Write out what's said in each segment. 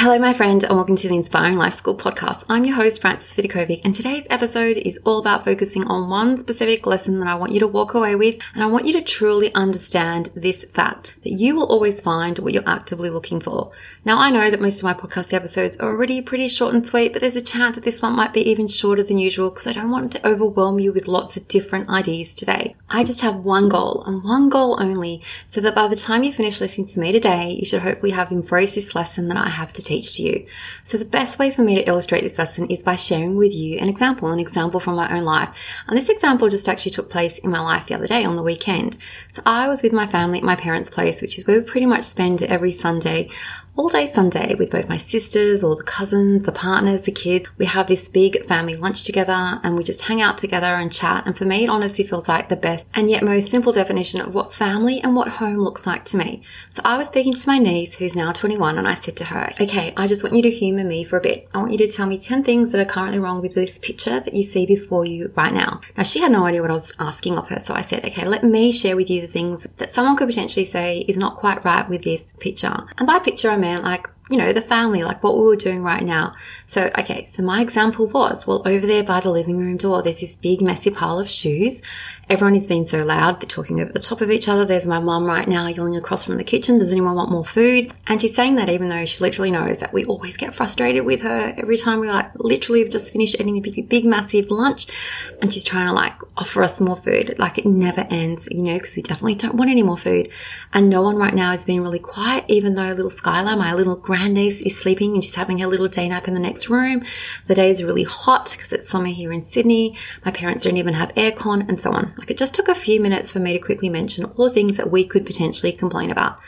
Hello, my friend, and welcome to the Inspiring Life School podcast. I'm your host, Frances Vidakovic, and today's episode is all about focusing on one specific lesson that I want you to walk away with, and I want you to truly understand this fact that you will always find what you're actively looking for. Now, I know that most of my podcast episodes are already pretty short and sweet, but there's a chance that this one might be even shorter than usual because I don't want to overwhelm you with lots of different ideas today. I just have one goal and one goal only, so that by the time you finish listening to me today, you should hopefully have embraced this lesson that I have to teach to you. So the best way for me to illustrate this lesson is by sharing with you an example, an example from my own life. And this example just actually took place in my life the other day on the weekend. So I was with my family at my parents' place, which is where we pretty much spend every Sunday all day Sunday with both my sisters or the cousins, the partners, the kids. We have this big family lunch together and we just hang out together and chat. And for me, it honestly feels like the best and yet most simple definition of what family and what home looks like to me. So I was speaking to my niece who's now 21 and I said to her, okay, I just want you to humor me for a bit. I want you to tell me 10 things that are currently wrong with this picture that you see before you right now. Now she had no idea what I was asking of her. So I said, okay, let me share with you the things that someone could potentially say is not quite right with this picture. And by picture, I mean like you know, the family, like what we were doing right now. So, okay, so my example was, well, over there by the living room door, there's this big, messy pile of shoes. Everyone is being so loud, they're talking over the top of each other. There's my mum right now yelling across from the kitchen, does anyone want more food? And she's saying that even though she literally knows that we always get frustrated with her every time we like literally have just finished eating a big, big, massive lunch and she's trying to like offer us more food. Like it never ends, you know, because we definitely don't want any more food. And no one right now is being really quiet, even though little Skylar, my little grandniece, is sleeping and she's having her little day nap in the next room. The day is really hot because it's summer here in Sydney. My parents don't even have aircon and so on. Like it just took a few minutes for me to quickly mention all the things that we could potentially complain about.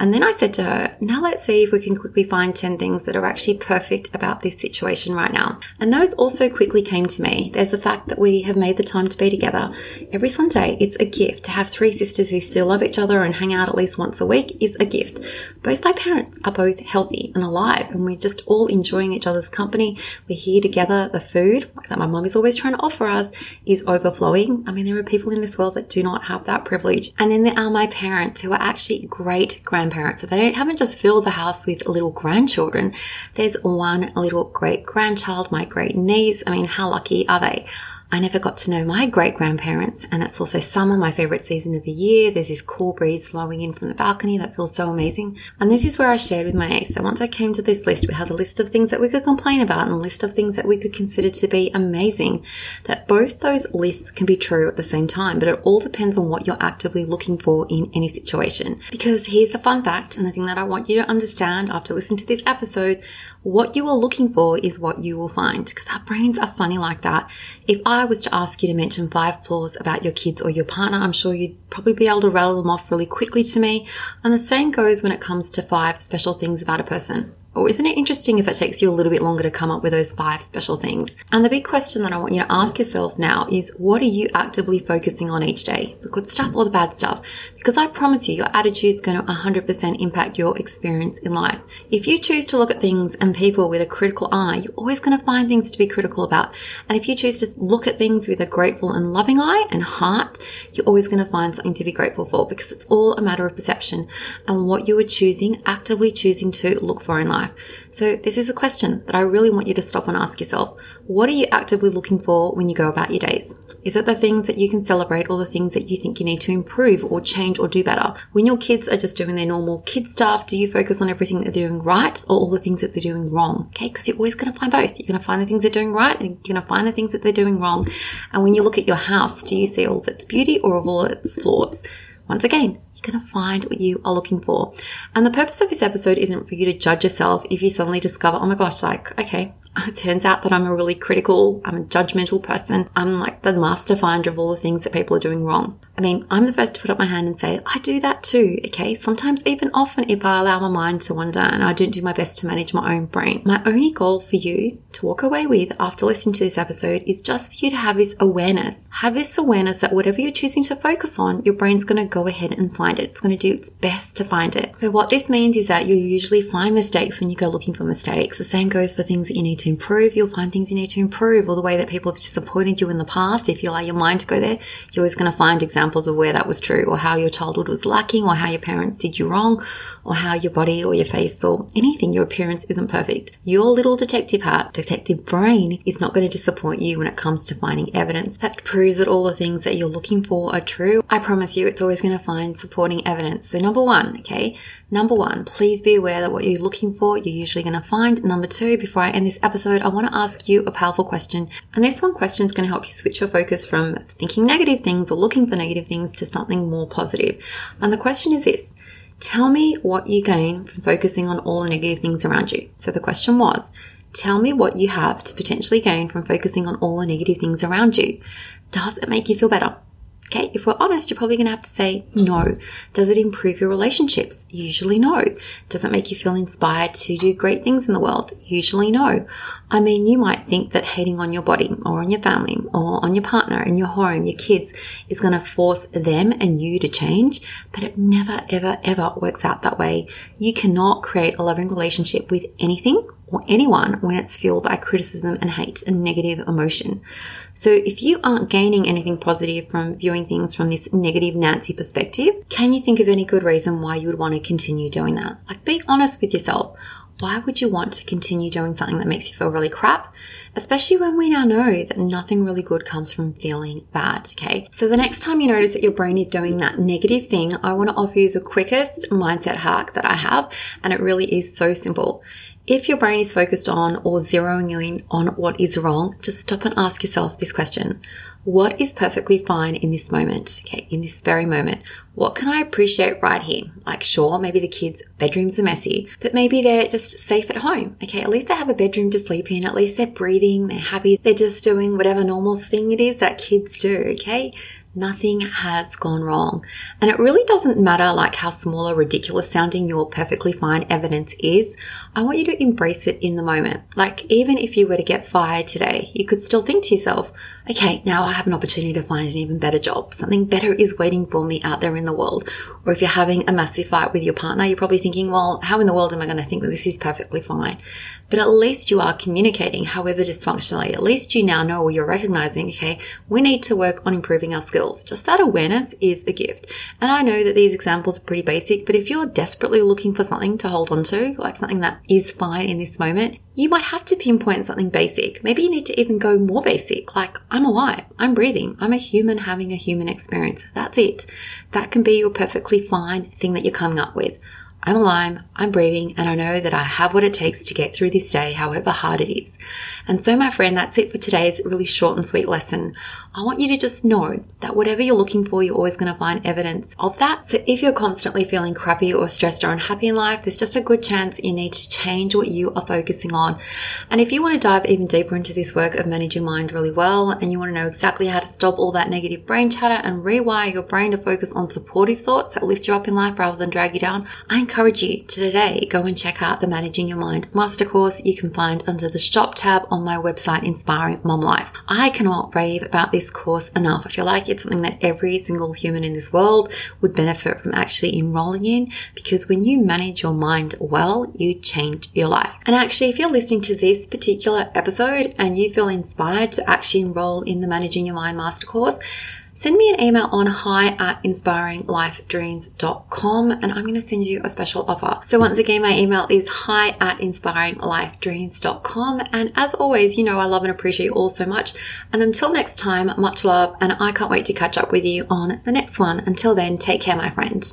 And then I said to her, now let's see if we can quickly find 10 things that are actually perfect about this situation right now. And those also quickly came to me. There's the fact that we have made the time to be together every Sunday. It's a gift to have three sisters who still love each other and hang out at least once a week is a gift. Both my parents are both healthy and alive and we're just all enjoying each other's company. We're here together. The food that my mom is always trying to offer us is overflowing. I mean, there are people in this world that do not have that privilege. And then there are my parents who are actually great grandparents grandparents. So they don't, haven't just filled the house with little grandchildren. There's one little great grandchild, my great niece. I mean, how lucky are they? I never got to know my great grandparents, and it's also summer, my favorite season of the year. There's this cool breeze flowing in from the balcony that feels so amazing. And this is where I shared with my niece. So once I came to this list, we had a list of things that we could complain about and a list of things that we could consider to be amazing. That both those lists can be true at the same time, but it all depends on what you're actively looking for in any situation. Because here's the fun fact, and the thing that I want you to understand after listening to this episode what you are looking for is what you will find because our brains are funny like that. If I was to ask you to mention five flaws about your kids or your partner, I'm sure you'd probably be able to rattle them off really quickly to me. And the same goes when it comes to five special things about a person. Or isn't it interesting if it takes you a little bit longer to come up with those five special things? And the big question that I want you to ask yourself now is what are you actively focusing on each day? The good stuff or the bad stuff? Because I promise you, your attitude is going to 100% impact your experience in life. If you choose to look at things and people with a critical eye, you're always going to find things to be critical about. And if you choose to look at things with a grateful and loving eye and heart, you're always going to find something to be grateful for because it's all a matter of perception and what you are choosing, actively choosing to look for in life. Life. So this is a question that I really want you to stop and ask yourself. What are you actively looking for when you go about your days? Is it the things that you can celebrate or the things that you think you need to improve or change or do better? When your kids are just doing their normal kid stuff, do you focus on everything they're doing right or all the things that they're doing wrong? Okay, because you're always going to find both. You're going to find the things they're doing right and you're going to find the things that they're doing wrong. And when you look at your house, do you see all of its beauty or all of its flaws? Once again, you're going to find what you are looking for. And the purpose of this episode isn't for you to judge yourself if you suddenly discover, oh my gosh, like, okay, it turns out that I'm a really critical, I'm a judgmental person. I'm like the master finder of all the things that people are doing wrong. I mean, I'm the first to put up my hand and say, I do that too, okay? Sometimes even often if I allow my mind to wander and I don't do my best to manage my own brain. My only goal for you to walk away with after listening to this episode is just for you to have this awareness. Have this awareness that whatever you're choosing to focus on, your brain's going to go ahead and find it. It's going to do its best to find it. So what this means is that you usually find mistakes when you go looking for mistakes. The same goes for things that you need to improve. You'll find things you need to improve or the way that people have disappointed you in the past. If you allow your mind to go there, you're always going to find examples of where that was true or how your childhood was lacking or how your parents did you wrong or how your body or your face or anything, your appearance isn't perfect. Your little detective heart, detective brain is not going to disappoint you when it comes to finding evidence that proves that all the things that you're looking for are true. I promise you it's always going to find supporting evidence. So number one, okay, number one, please be aware that what you're looking for, you're usually going to find. Number two, before I end this episode, I want to ask you a powerful question. And this one question is going to help you switch your focus from thinking negative things or looking for negative negative things to something more positive. And the question is this tell me what you gain from focusing on all the negative things around you. So the question was, tell me what you have to potentially gain from focusing on all the negative things around you. Does it make you feel better? Okay, if we're honest, you're probably going to have to say no. Does it improve your relationships? Usually no. Does it make you feel inspired to do great things in the world? Usually no. I mean, you might think that hating on your body or on your family or on your partner and your home, your kids is going to force them and you to change, but it never, ever, ever works out that way. You cannot create a loving relationship with anything or anyone when it's fueled by criticism and hate and negative emotion. So if you aren't gaining anything positive from viewing things from this negative Nancy perspective, can you think of any good reason why you would want to continue doing that? Like be honest with yourself. Why would you want to continue doing something that makes you feel really crap? Especially when we now know that nothing really good comes from feeling bad, okay? So the next time you notice that your brain is doing that negative thing, I want to offer you the quickest mindset hack that I have, and it really is so simple. If your brain is focused on or zeroing in on what is wrong, just stop and ask yourself this question. What is perfectly fine in this moment? Okay, in this very moment. What can I appreciate right here? Like, sure, maybe the kids' bedrooms are messy, but maybe they're just safe at home. Okay, at least they have a bedroom to sleep in. At least they're breathing, they're happy, they're just doing whatever normal thing it is that kids do. Okay, nothing has gone wrong. And it really doesn't matter like how small or ridiculous sounding your perfectly fine evidence is. I want you to embrace it in the moment. Like even if you were to get fired today, you could still think to yourself, okay, now I have an opportunity to find an even better job. Something better is waiting for me out there in the world. Or if you're having a massive fight with your partner, you're probably thinking, well, how in the world am I going to think that this is perfectly fine? But at least you are communicating, however dysfunctionally. At least you now know or you're recognizing, okay, we need to work on improving our skills. Just that awareness is a gift. And I know that these examples are pretty basic, but if you're desperately looking for something to hold on to, like something that is fine in this moment, you might have to pinpoint something basic. Maybe you need to even go more basic, like I'm alive, I'm breathing, I'm a human having a human experience. That's it. That can be your perfectly fine thing that you're coming up with. I'm alive, I'm breathing, and I know that I have what it takes to get through this day, however hard it is. And so, my friend, that's it for today's really short and sweet lesson. I want you to just know that whatever you're looking for, you're always going to find evidence of that. So, if you're constantly feeling crappy or stressed or unhappy in life, there's just a good chance you need to change what you are focusing on. And if you want to dive even deeper into this work of managing your mind really well, and you want to know exactly how to stop all that negative brain chatter and rewire your brain to focus on supportive thoughts that lift you up in life rather than drag you down, I encourage you to today go and check out the Managing Your Mind Master Course you can find under the shop tab on my website, Inspiring Mum Life. I cannot rave about this course enough. I feel like it's something that every single human in this world would benefit from actually enrolling in because when you manage your mind well, you change your life. And actually, if you're listening to this particular episode and you feel inspired to actually enroll in the Managing Your Mind Master Course, send me an email on hi at inspiringlifedreams.com and I'm going to send you a special offer. So once again, my email is hi at inspiringlifedreams.com. And as always, you know, I love and appreciate you all so much. And until next time, much love. And I can't wait to catch up with you on the next one. Until then, take care, my friend.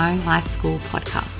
Inspiring Life School podcast.